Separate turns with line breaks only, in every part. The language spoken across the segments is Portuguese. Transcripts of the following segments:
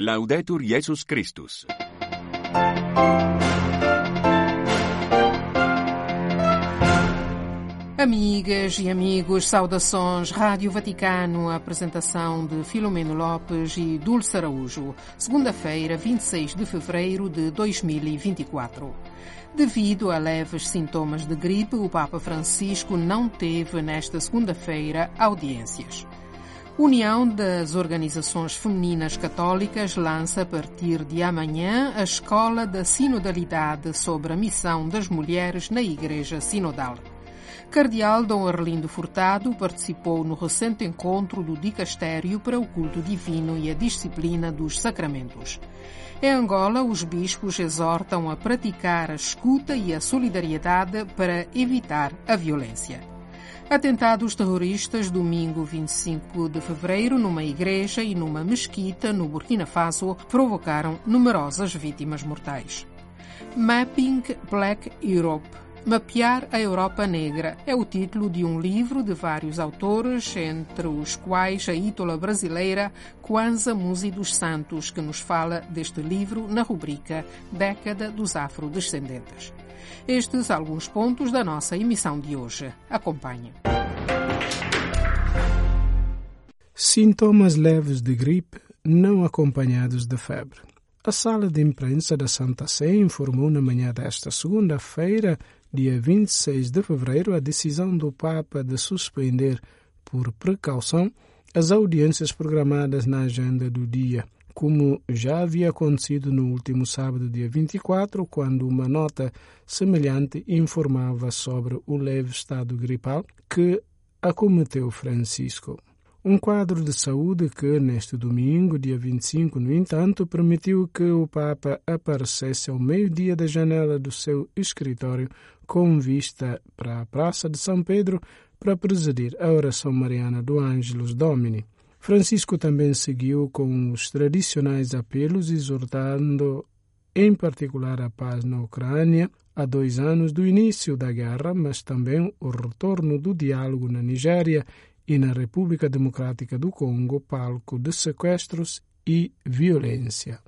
Laudetur Jesus Christus.
Amigas e amigos, saudações. Rádio Vaticano, apresentação de Filomeno Lopes e Dulce Araújo. Segunda-feira, 26 de fevereiro de 2024. Devido a leves sintomas de gripe, o Papa Francisco não teve nesta segunda-feira audiências. União das Organizações Femininas Católicas lança a partir de amanhã a Escola da Sinodalidade sobre a missão das mulheres na Igreja Sinodal. Cardeal Dom Arlindo Furtado participou no recente encontro do Dicastério para o Culto Divino e a Disciplina dos Sacramentos. Em Angola, os bispos exortam a praticar a escuta e a solidariedade para evitar a violência. Atentados terroristas domingo 25 de fevereiro numa igreja e numa mesquita no Burkina Faso provocaram numerosas vítimas mortais. Mapping Black Europe Mapear a Europa Negra é o título de um livro de vários autores, entre os quais a ítola brasileira Kwanza Musi dos Santos, que nos fala deste livro na rubrica Década dos Afrodescendentes. Estes alguns pontos da nossa emissão de hoje. Acompanhe.
Sintomas leves de gripe não acompanhados de febre. A sala de imprensa da Santa Sé informou na manhã desta segunda-feira dia 26 de fevereiro, a decisão do Papa de suspender, por precaução, as audiências programadas na agenda do dia, como já havia acontecido no último sábado, dia 24, quando uma nota semelhante informava sobre o leve estado gripal que acometeu Francisco. Um quadro de saúde que, neste domingo, dia 25, no entanto, permitiu que o Papa aparecesse ao meio-dia da janela do seu escritório com vista para a Praça de São Pedro para presidir a oração mariana do Ângelus Domini. Francisco também seguiu com os tradicionais apelos, exortando em particular a paz na Ucrânia, há dois anos do início da guerra, mas também o retorno do diálogo na Nigéria e na República Democrática do Congo, palco de sequestros e violência.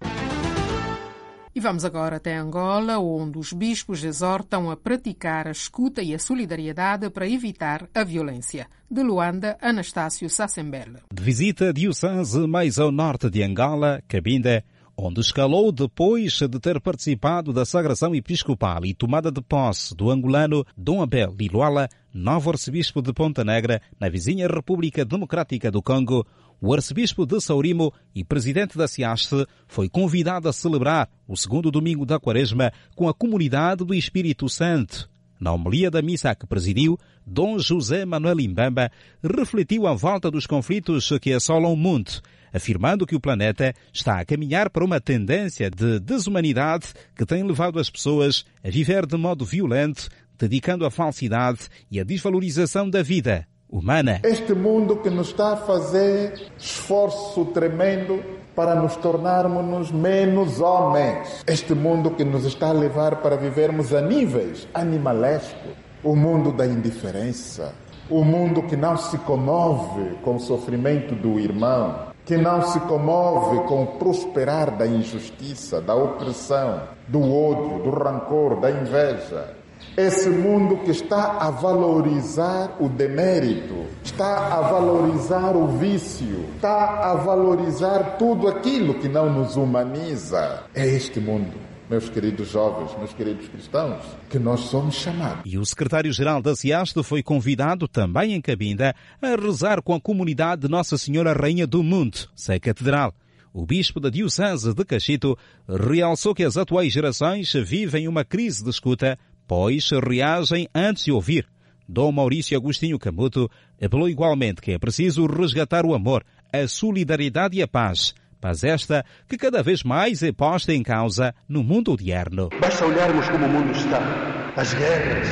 E vamos agora até Angola, onde os bispos exortam a praticar a escuta e a solidariedade para evitar a violência. De Luanda, Anastácio Sassembele.
De visita diocese mais ao norte de Angola, Cabinda, onde escalou depois de ter participado da sagração episcopal e tomada de posse do angolano Dom Abel Liluala, novo arcebispo de Ponta Negra, na vizinha República Democrática do Congo, o arcebispo de Saurimo e presidente da SIASTE foi convidado a celebrar o segundo domingo da quaresma com a comunidade do Espírito Santo. Na homilia da missa que presidiu, Dom José Manuel Imbamba refletiu à volta dos conflitos que assolam o mundo, afirmando que o planeta está a caminhar para uma tendência de desumanidade que tem levado as pessoas a viver de modo violento, dedicando a falsidade e a desvalorização da vida humana.
Este mundo que nos está a fazer esforço tremendo para nos tornarmos menos homens. Este mundo que nos está a levar para vivermos a níveis animalescos. O mundo da indiferença. O mundo que não se comove com o sofrimento do irmão. Que não se comove com o prosperar da injustiça, da opressão, do ódio, do rancor, da inveja esse mundo que está a valorizar o demérito, está a valorizar o vício, está a valorizar tudo aquilo que não nos humaniza. É este mundo meus queridos jovens, meus queridos cristãos, que nós somos chamados.
E o secretário-geral da CIAST foi convidado também em Cabinda a rezar com a comunidade de Nossa Senhora Rainha do Mundo, Sé Catedral. O bispo da Diocese de Cachito realçou que as atuais gerações vivem uma crise de escuta pois reagem antes de ouvir. Dom Maurício Agostinho Camuto apelou igualmente que é preciso resgatar o amor, a solidariedade e a paz. Paz esta que cada vez mais é posta em causa no mundo odierno.
Basta olharmos como o mundo está. As guerras,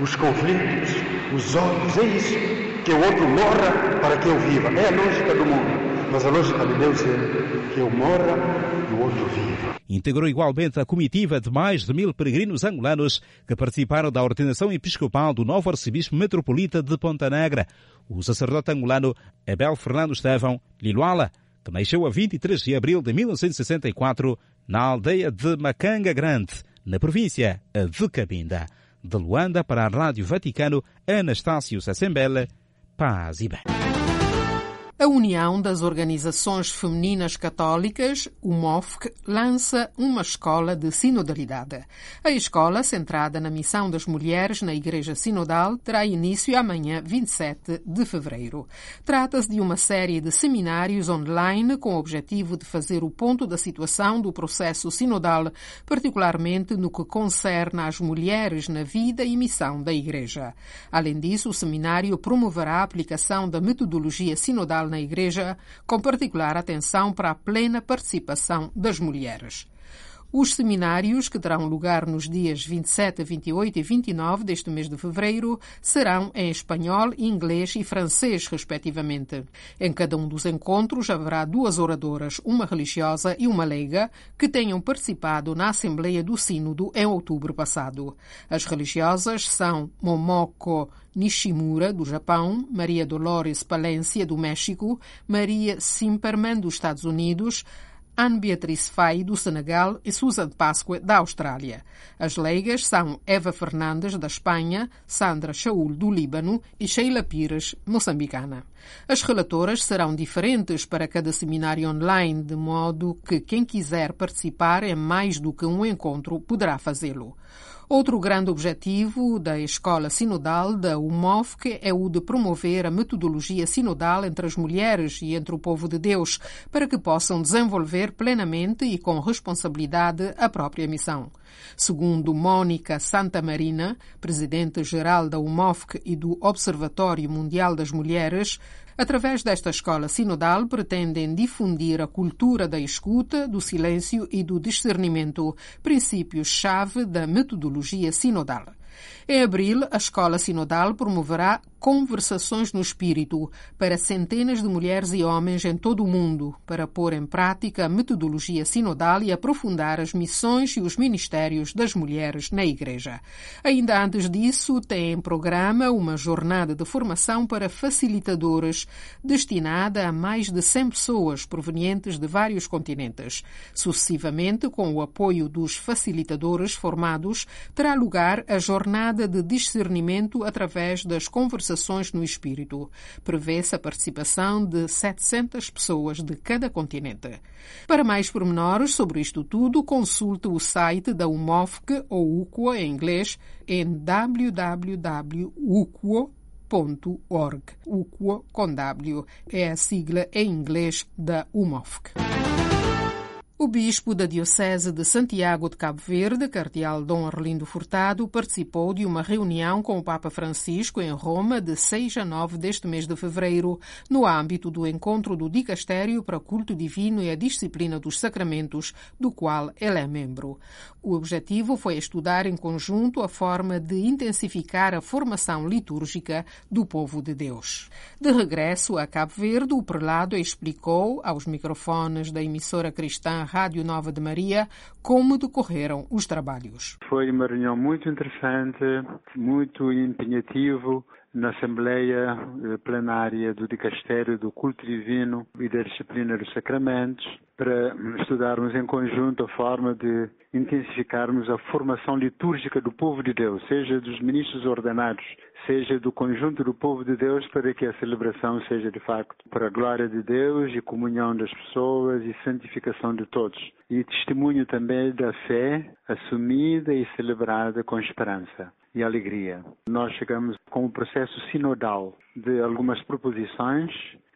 os conflitos, os ódios. É isso. Que o outro morra para que eu viva. É a lógica do mundo. Mas a lógica de Deus é que eu morra e o outro viva.
Integrou igualmente a comitiva de mais de mil peregrinos angolanos que participaram da ordenação episcopal do novo arcebispo metropolita de Ponta Negra, o sacerdote angolano Abel Fernando Estevão Liluala, que nasceu a 23 de abril de 1964 na aldeia de Macanga Grande, na província de Cabinda. De Luanda para a Rádio Vaticano, Anastácio Sassembele, paz e bem.
A União das Organizações Femininas Católicas, o MOFC, lança uma escola de sinodalidade. A escola, centrada na missão das mulheres na Igreja Sinodal, terá início amanhã, 27 de fevereiro. Trata-se de uma série de seminários online com o objetivo de fazer o ponto da situação do processo sinodal, particularmente no que concerne às mulheres na vida e missão da Igreja. Além disso, o seminário promoverá a aplicação da metodologia sinodal na Igreja, com particular atenção para a plena participação das mulheres. Os seminários, que terão lugar nos dias 27, 28 e 29 deste mês de fevereiro, serão em espanhol, inglês e francês, respectivamente. Em cada um dos encontros haverá duas oradoras, uma religiosa e uma leiga, que tenham participado na Assembleia do Sínodo em outubro passado. As religiosas são Momoko Nishimura, do Japão, Maria Dolores Palencia, do México, Maria Simperman, dos Estados Unidos, Anne Beatriz Fay, do Senegal, e Susan Páscoa, da Austrália. As leigas são Eva Fernandes, da Espanha, Sandra Shaul, do Líbano e Sheila Pires, moçambicana. As relatoras serão diferentes para cada seminário online, de modo que quem quiser participar em mais do que um encontro poderá fazê-lo. Outro grande objetivo da Escola Sinodal da UMOFC é o de promover a metodologia sinodal entre as mulheres e entre o povo de Deus, para que possam desenvolver plenamente e com responsabilidade a própria missão. Segundo Mônica Santa Marina, presidente-geral da UMOFC e do Observatório Mundial das Mulheres, Através desta escola sinodal, pretendem difundir a cultura da escuta, do silêncio e do discernimento, princípios-chave da metodologia sinodal. Em abril, a Escola Sinodal promoverá Conversações no Espírito para centenas de mulheres e homens em todo o mundo, para pôr em prática a metodologia sinodal e aprofundar as missões e os ministérios das mulheres na Igreja. Ainda antes disso, tem em programa uma jornada de formação para facilitadores, destinada a mais de 100 pessoas provenientes de vários continentes. Sucessivamente, com o apoio dos facilitadores formados, terá lugar a jornada de discernimento através das conversações no espírito. Prevê-se a participação de 700 pessoas de cada continente. Para mais pormenores sobre isto tudo, consulte o site da UMOFC ou UCUA em inglês em www.ucuo.org. UCUA com W é a sigla em inglês da UMOFC. O bispo da Diocese de Santiago de Cabo Verde, cardeal Dom Arlindo Furtado, participou de uma reunião com o Papa Francisco em Roma de 6 a 9 deste mês de fevereiro, no âmbito do encontro do Dicastério para Culto Divino e a Disciplina dos Sacramentos, do qual ele é membro. O objetivo foi estudar em conjunto a forma de intensificar a formação litúrgica do povo de Deus. De regresso a Cabo Verde, o prelado explicou aos microfones da emissora cristã Rádio Nova de Maria como decorreram os trabalhos.
Foi uma reunião muito interessante, muito empenhativo na Assembleia Plenária do Dicastério do Culto Divino e da Disciplina dos Sacramentos, para estudarmos em conjunto a forma de intensificarmos a formação litúrgica do povo de Deus, seja dos ministros ordenados, seja do conjunto do povo de Deus, para que a celebração seja de facto para a glória de Deus e comunhão das pessoas e santificação de todos. E testemunho também da fé assumida e celebrada com esperança e alegria. Nós chegamos com o processo sinodal de algumas proposições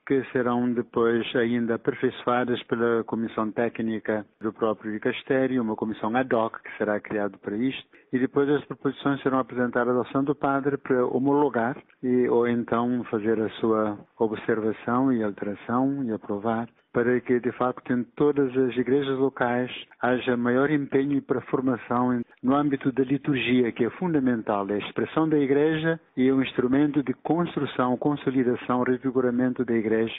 que serão depois ainda aperfeiçoadas pela comissão técnica do próprio dicastério, uma comissão ad hoc que será criada para isto, e depois as proposições serão apresentadas ao Santo Padre para homologar e ou então fazer a sua observação e alteração e aprovar para que, de facto, em todas as igrejas locais haja maior empenho para a formação no âmbito da liturgia, que é fundamental, é a expressão da igreja e é um instrumento de construção, consolidação, revigoramento da igreja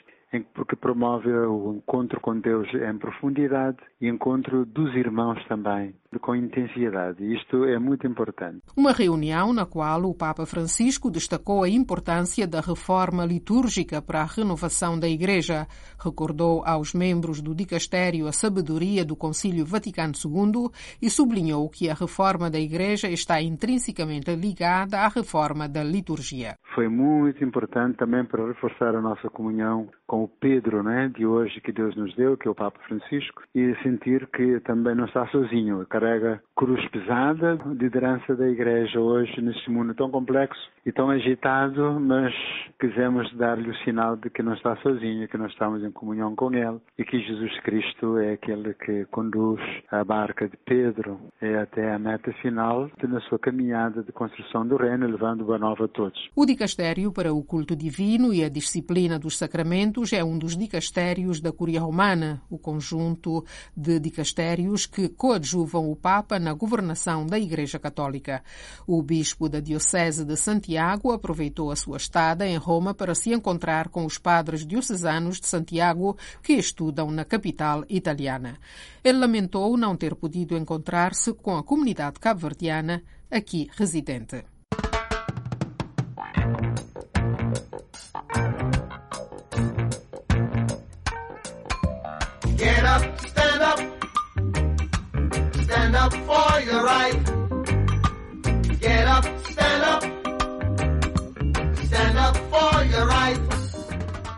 porque promove o encontro com Deus em profundidade e encontro dos irmãos também, com intensidade. Isto é muito importante.
Uma reunião na qual o Papa Francisco destacou a importância da reforma litúrgica para a renovação da Igreja. Recordou aos membros do dicastério a sabedoria do Concílio Vaticano II e sublinhou que a reforma da Igreja está intrinsecamente ligada à reforma da liturgia.
Foi muito importante também para reforçar a nossa comunhão com o Pedro né, de hoje que Deus nos deu, que é o Papa Francisco, e sentir que também não está sozinho, carrega cruz pesada, liderança da Igreja hoje neste mundo tão complexo e tão agitado, mas quisemos dar-lhe o sinal de que não está sozinho, que nós estamos em comunhão com Ele e que Jesus Cristo é aquele que conduz a barca de Pedro até a meta final na sua caminhada de construção do reino, levando boa nova a todos.
O dicastério para o culto divino e a disciplina dos sacramentos é um dos dicastérios da Curia Romana, o conjunto de dicastérios que coadjuvam o Papa na governação da Igreja Católica. O bispo da Diocese de Santiago aproveitou a sua estada em Roma para se encontrar com os padres diocesanos de Santiago que estudam na capital italiana. Ele lamentou não ter podido encontrar-se com a comunidade cabo-verdiana aqui residente.
Up for your right. Get up, stand up, stand up for your right.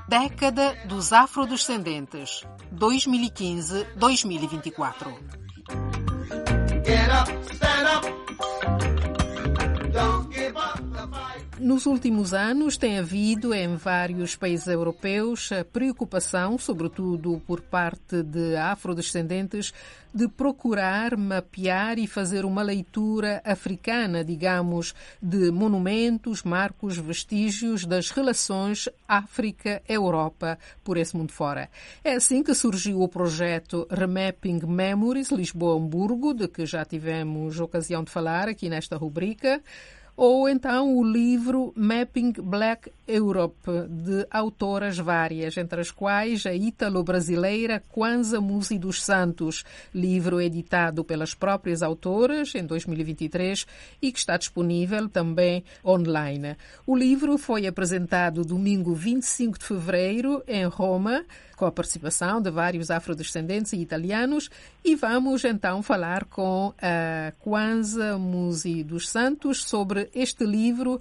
Década dos Afrodescendentes, 2015-2024.
Get up, stand up.
Nos últimos anos tem havido em vários países europeus a preocupação, sobretudo por parte de afrodescendentes, de procurar mapear e fazer uma leitura africana, digamos, de monumentos, marcos, vestígios das relações África-Europa por esse mundo fora. É assim que surgiu o projeto Remapping Memories Lisboa-Hamburgo, de que já tivemos ocasião de falar aqui nesta rubrica ou então o livro Mapping Black Europe, de autoras várias, entre as quais a ítalo-brasileira Kwanza Musi dos Santos, livro editado pelas próprias autoras em 2023 e que está disponível também online. O livro foi apresentado domingo 25 de fevereiro em Roma, com a participação de vários afrodescendentes e italianos, e vamos então falar com a Kwanza Musi dos Santos sobre este livro,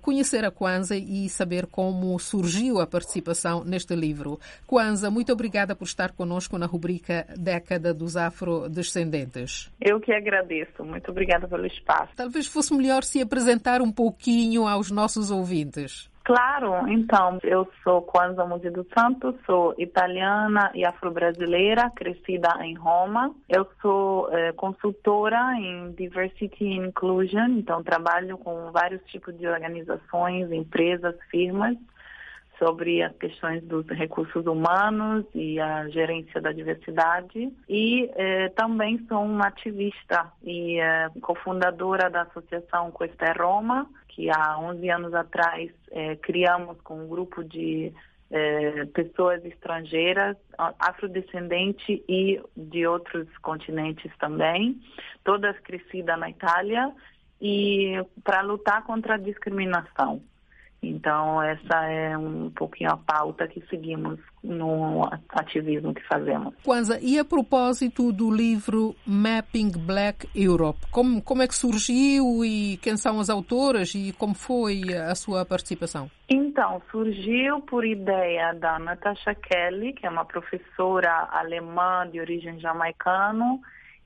conhecer a Kwanza e saber como surgiu a participação neste livro. Kwanza, muito obrigada por estar conosco na rubrica Década dos Afrodescendentes.
Eu que agradeço. Muito obrigada pelo espaço.
Talvez fosse melhor se apresentar um pouquinho aos nossos ouvintes.
Claro, então, eu sou Kwanza Musi dos Santos, sou italiana e afro-brasileira, crescida em Roma. Eu sou eh, consultora em Diversity and Inclusion, então trabalho com vários tipos de organizações, empresas, firmas, sobre as questões dos recursos humanos e a gerência da diversidade. E eh, também sou uma ativista e eh, cofundadora da Associação Questa Roma, que há 11 anos atrás eh, criamos com um grupo de eh, pessoas estrangeiras, afrodescendentes e de outros continentes também, todas crescidas na Itália, e para lutar contra a discriminação. Então, essa é um pouquinho a pauta que seguimos no ativismo que fazemos.
Kwanza, e a propósito do livro Mapping Black Europe, como, como é que surgiu e quem são as autoras e como foi a sua participação?
Então, surgiu por ideia da Natasha Kelly, que é uma professora alemã de origem jamaicana,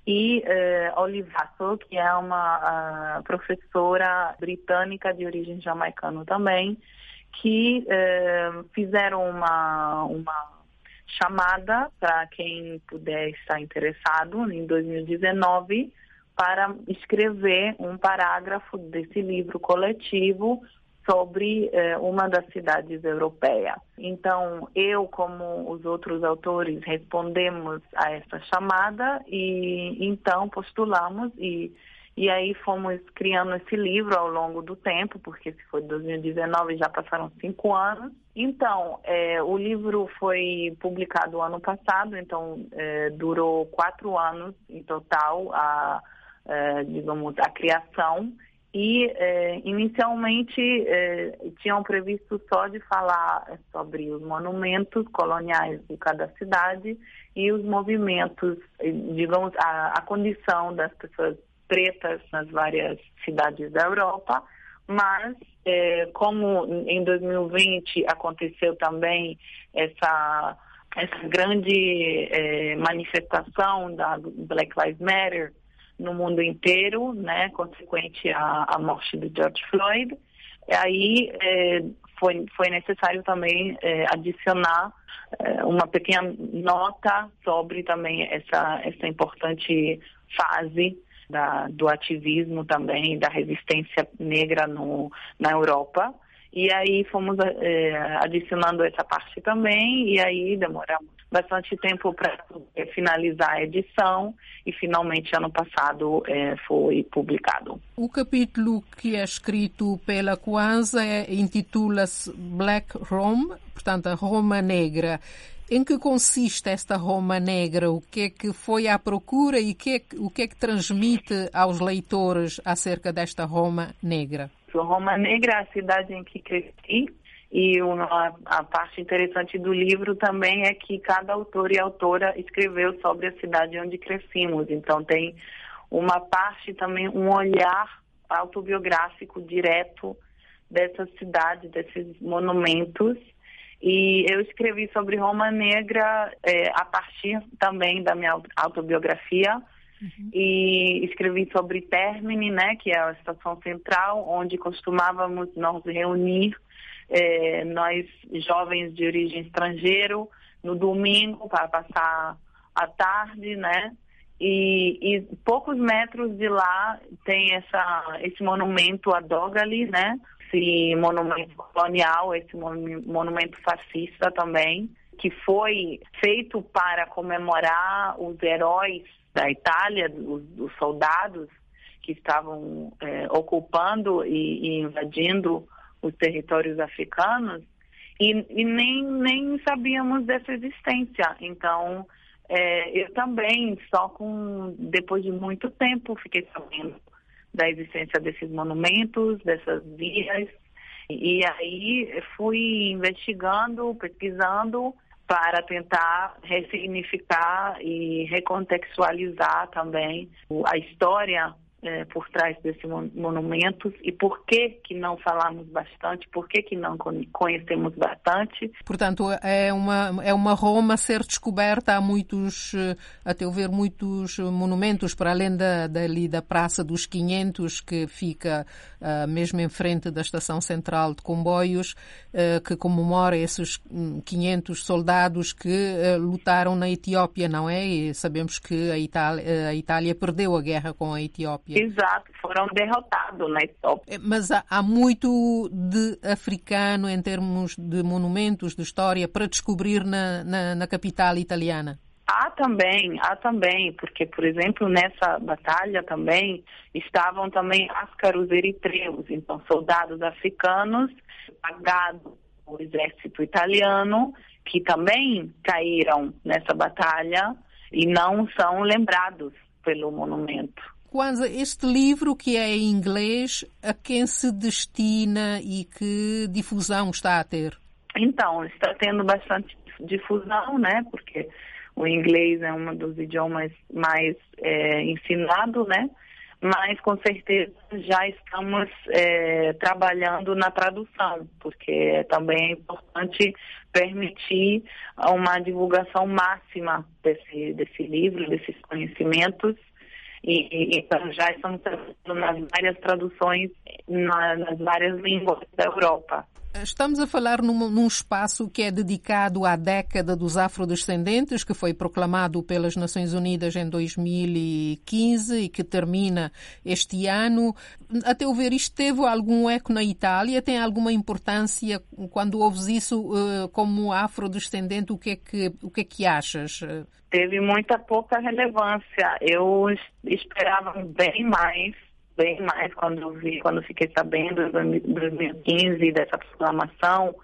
e uh, Olivato, que é uma uh, professora britânica de origem jamaicana também, que uh, fizeram uma, uma chamada para quem puder estar interessado em 2019 para escrever um parágrafo desse livro coletivo sobre eh, uma das cidades europeias. Então, eu, como os outros autores, respondemos a essa chamada e então postulamos e E aí fomos criando esse livro ao longo do tempo, porque se foi 2019 já passaram cinco anos. Então, é, o livro foi publicado ano passado, então é, durou quatro anos em total a, é, digamos, a criação. E é, inicialmente é, tinham previsto só de falar sobre os monumentos coloniais de cada cidade e os movimentos, digamos, a, a condição das pessoas pretas nas várias cidades da Europa, mas é, como em 2020 aconteceu também essa, essa grande manifestação da Black Lives Matter no mundo inteiro, né, consequente à, à morte de George Floyd, aí é, foi, foi necessário também é, adicionar é, uma pequena nota sobre também essa, essa importante fase da, do ativismo também, da resistência negra no, na Europa. E aí fomos adicionando essa parte também, e aí demoramos bastante tempo para finalizar a edição e finalmente ano passado é, foi publicado.
O capítulo que é escrito pela Kwanzaa é, intitula-se Black Rome, portanto a Roma Negra. Em que consiste esta Roma Negra? O que é que foi à procura e que é que, o que é que transmite aos leitores acerca desta Roma Negra?
Roma Negra é a cidade em que cresci e uma, a parte interessante do livro também é que cada autor e autora escreveu sobre a cidade onde crescimos. Então tem uma parte também, um olhar autobiográfico direto dessa cidade, desses monumentos e eu escrevi sobre Roma Negra é, a partir também da minha autobiografia. Uhum. E escrevi sobre Termini, né, que é a estação central, onde costumávamos nos reunir, é, nós jovens de origem estrangeira, no domingo para passar a tarde, né? E, e, poucos metros de lá tem essa, esse monumento a Dogali, né? esse monumento colonial, esse monumento fascista também, que foi feito para comemorar os heróis da Itália, os, os soldados que estavam é, ocupando e, e, invadindo os territórios africanos e, e, nem, nem sabíamos dessa existência. Então, é, eu também, só com depois de muito tempo, fiquei sabendo da existência desses monumentos, dessas vias. E aí fui investigando, pesquisando para tentar ressignificar e recontextualizar também a história é, por trás desses monumentos e por que que não falamos bastante, por que que não conhecemos bastante.
Portanto, é uma, é uma Roma a ser descoberta, há muitos, eh, a teu ver, muitos monumentos, para além da, dali da Praça dos 500, que fica uh, mesmo em frente da Estação Central de Comboios, uh, que comemora esses 500 soldados que uh, lutaram na Etiópia, não é? E sabemos que a Itália, a Itália perdeu a guerra com a Etiópia.
Exato, foram derrotados na Etiópia.
É, mas há, há, muito de africano em termos de monumentos, de história, para descobrir na, na, na capital italiana?
Há também, há também, porque, por exemplo, nessa batalha também estavam também ascaros eritreus, então soldados africanos pagados pelo exército italiano, que também caíram nessa batalha e não são lembrados pelo monumento.
Kwanza, este livro que é em inglês, a quem se destina e que difusão está a ter?
Então, está tendo bastante difusão, né? Porque o inglês é um dos idiomas mais é, ensinado, né? Mas com certeza já estamos é, trabalhando na tradução, porque também é importante permitir uma divulgação máxima desse, desse livro, desses conhecimentos e, então já estamos trabalhando nas várias traduções nas várias línguas da Europa.
Estamos a falar num, num, espaço que é dedicado à década dos afrodescendentes, que foi proclamado pelas Nações Unidas em 2015 e que termina este ano. A teu ver, isto teve algum eco na Itália? Tem alguma importância quando ouves isso uh, como afrodescendente? O que é que, o que, é que achas?
Teve muita pouca relevância. Eu esperava bem mais bem mais quando vi, quando fiquei sabendo em 2015 dessa proclamação,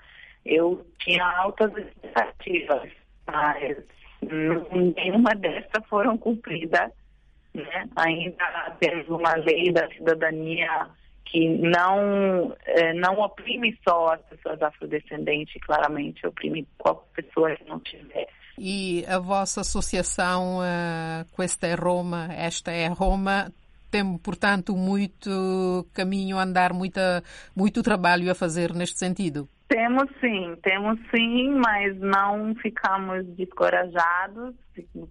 eu tinha altas expectativas, mas nenhuma dessas foram cumpridas. Né? Ainda temos uma lei da cidadania que não, eh, não oprime só as pessoas afrodescendentes, claramente oprime qualquer pessoa que não tiver.
E a vossa associação uh, com esta é Roma, esta é Roma, tem, portanto, muito caminho a andar, muita, muito trabalho a fazer neste sentido.
Temos sim, temos sim, mas não ficamos descorajados,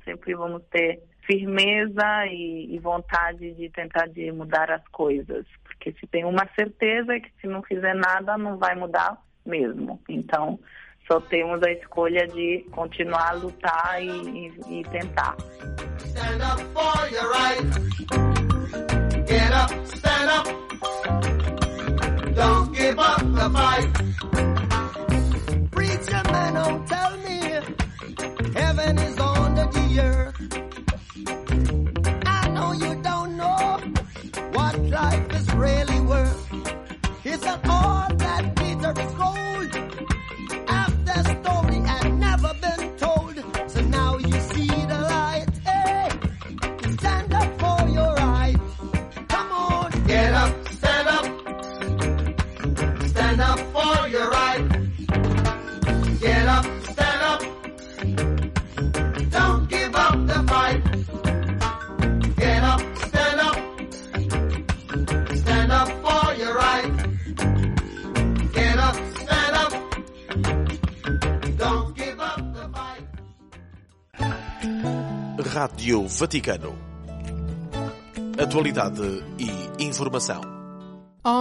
sempre vamos ter firmeza e, e, vontade de tentar de mudar as coisas, porque se tem uma certeza é que se não fizer nada não vai mudar mesmo. Então só temos a escolha de continuar a lutar e, e, e tentar. Get up, stand up. Don't give up the fight. Preacher man, don't tell me heaven is under the earth. I know you don't know what life is really worth. It's an all
Rádio Vaticano. Atualidade e informação.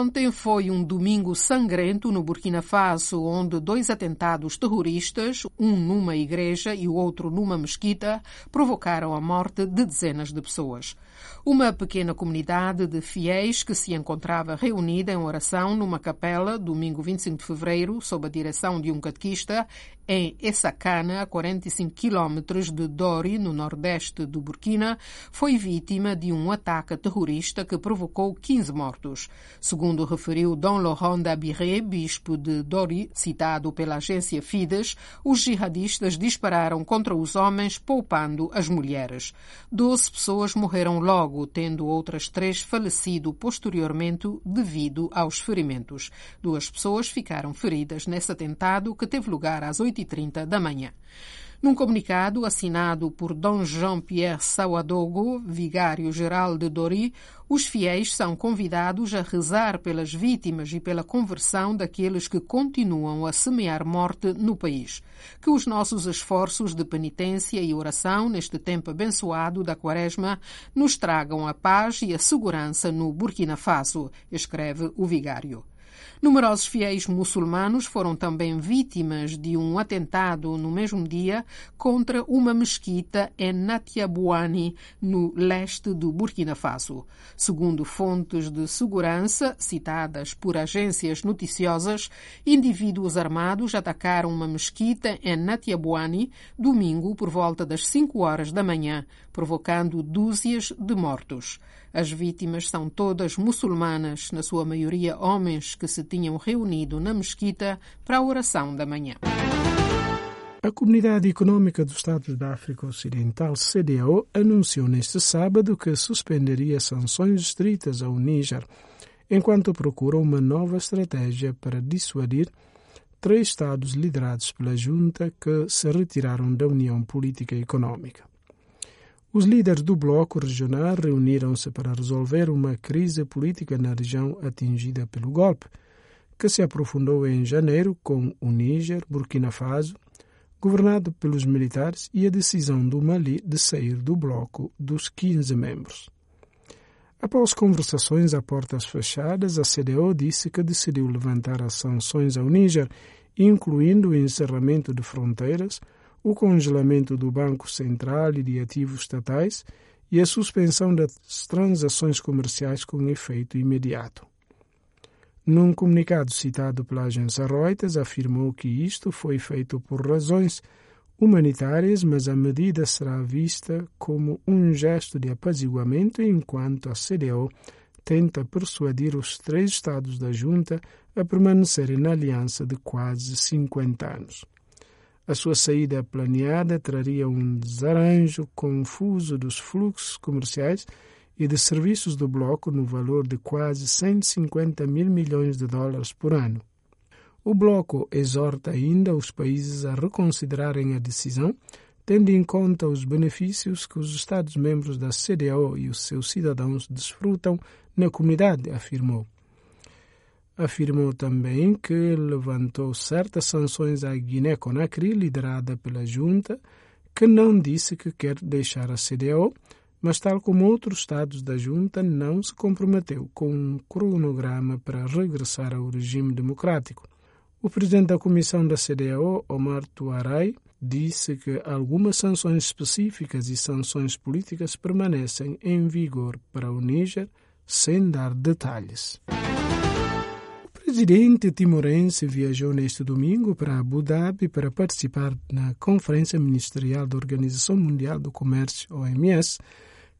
Ontem foi um domingo sangrento no Burkina Faso, onde dois atentados terroristas, um numa igreja e o outro numa mesquita, provocaram a morte de dezenas de pessoas. Uma pequena comunidade de fiéis que se encontrava reunida em oração numa capela domingo 25 de fevereiro, sob a direção de um catequista, em Essakana, a 45 quilómetros de Dori, no nordeste do Burkina, foi vítima de um ataque terrorista que provocou 15 mortos. Segundo referiu Dom Laurent Dabiré, bispo de Dori, citado pela agência Fides, os jihadistas dispararam contra os homens, poupando as mulheres. Doze pessoas morreram logo, tendo outras três falecido posteriormente devido aos ferimentos. Duas pessoas ficaram feridas nesse atentado que teve lugar às 8 8h30 da manhã. Num comunicado assinado por Dom Jean-Pierre Sawadogo, vigário-geral de Dori, os fiéis são convidados a rezar pelas vítimas e pela conversão daqueles que continuam a semear morte no país. Que os nossos esforços de penitência e oração neste tempo abençoado da Quaresma nos tragam a paz e a segurança no Burkina Faso, escreve o vigário. Numerosos fiéis muçulmanos foram também vítimas de um atentado no mesmo dia contra uma mesquita em Natiabuani, no leste do Burkina Faso. Segundo fontes de segurança citadas por agências noticiosas, indivíduos armados atacaram uma mesquita em Natiabuani domingo por volta das 5 horas da manhã, provocando dúzias de mortos. As vítimas são todas muçulmanas, na sua maioria homens que se tinham reunido na mesquita para a oração da manhã.
A Comunidade Econômica dos Estados da África Ocidental, CDAO, anunciou neste sábado que suspenderia sanções estritas ao Níger, enquanto procura uma nova estratégia para dissuadir três Estados liderados pela junta que se retiraram da União Política e Econômica. Os líderes do bloco regional reuniram-se para resolver uma crise política na região atingida pelo golpe, que se aprofundou em janeiro com o Níger, Burkina Faso, governado pelos militares, e a decisão do Mali de sair do bloco dos 15 membros. Após conversações a portas fechadas, a CDO disse que decidiu levantar as sanções ao Níger, incluindo o encerramento de fronteiras, o congelamento do Banco Central e de ativos estatais e a suspensão das transações comerciais com efeito imediato. Num comunicado citado pela agência Reuters, afirmou que isto foi feito por razões humanitárias, mas a medida será vista como um gesto de apaziguamento enquanto a CDO tenta persuadir os três Estados da junta a permanecerem na aliança de quase 50 anos. A sua saída planeada traria um desarranjo confuso dos fluxos comerciais e de serviços do bloco no valor de quase 150 mil milhões de dólares por ano. O bloco exorta ainda os países a reconsiderarem a decisão, tendo em conta os benefícios que os Estados-membros da CDAO e os seus cidadãos desfrutam na comunidade, afirmou. Afirmou também que levantou certas sanções à Guiné-Conakry, liderada pela junta, que não disse que quer deixar a CDAO, mas, tal como outros estados da junta, não se comprometeu com um cronograma para regressar ao regime democrático. O presidente da comissão da CDAO, Omar Tuarai, disse que algumas sanções específicas e sanções políticas permanecem em vigor para o Níger, sem dar detalhes. Presidente timorense viajou neste domingo para Abu Dhabi para participar na Conferência Ministerial da Organização Mundial do Comércio, OMS,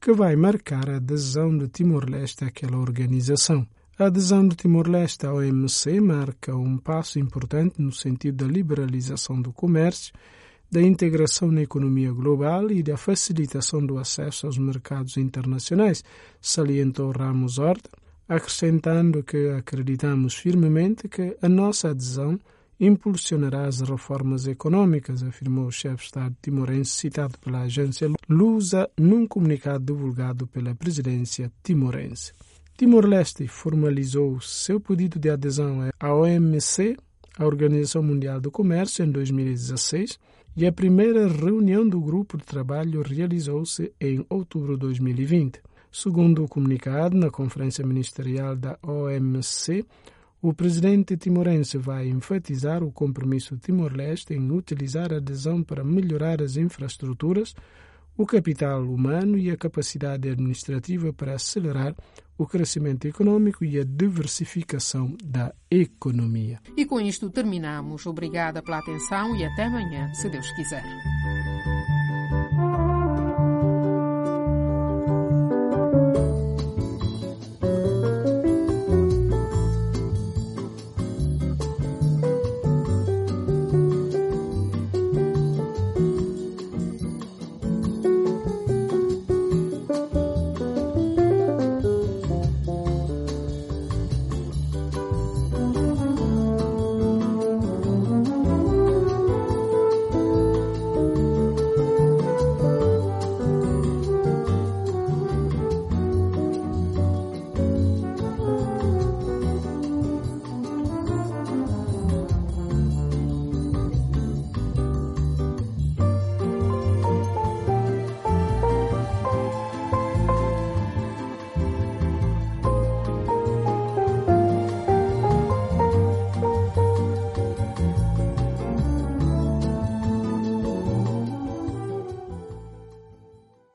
que vai marcar a adesão de Timor-Leste àquela organização. A adesão de Timor-Leste à OMC marca um passo importante no sentido da liberalização do comércio, da integração na economia global e da facilitação do acesso aos mercados internacionais, salientou Ramos Horta, acrescentando que acreditamos firmemente que a nossa adesão impulsionará as reformas econômicas, afirmou o chefe de Estado timorense, citado pela agência Lusa num comunicado divulgado pela presidência timorense. Timor-Leste formalizou seu pedido de adesão à OMC, a Organização Mundial do Comércio, em 2016, e a primeira reunião do grupo de trabalho realizou-se em outubro de 2020. Segundo o comunicado na Conferência Ministerial da OMC, o presidente timorense vai enfatizar o compromisso Timor-Leste em utilizar a adesão para melhorar as infraestruturas, o capital humano e a capacidade administrativa para acelerar o crescimento econômico e a diversificação da economia.
E com isto terminamos. Obrigada pela atenção e até amanhã, se Deus quiser.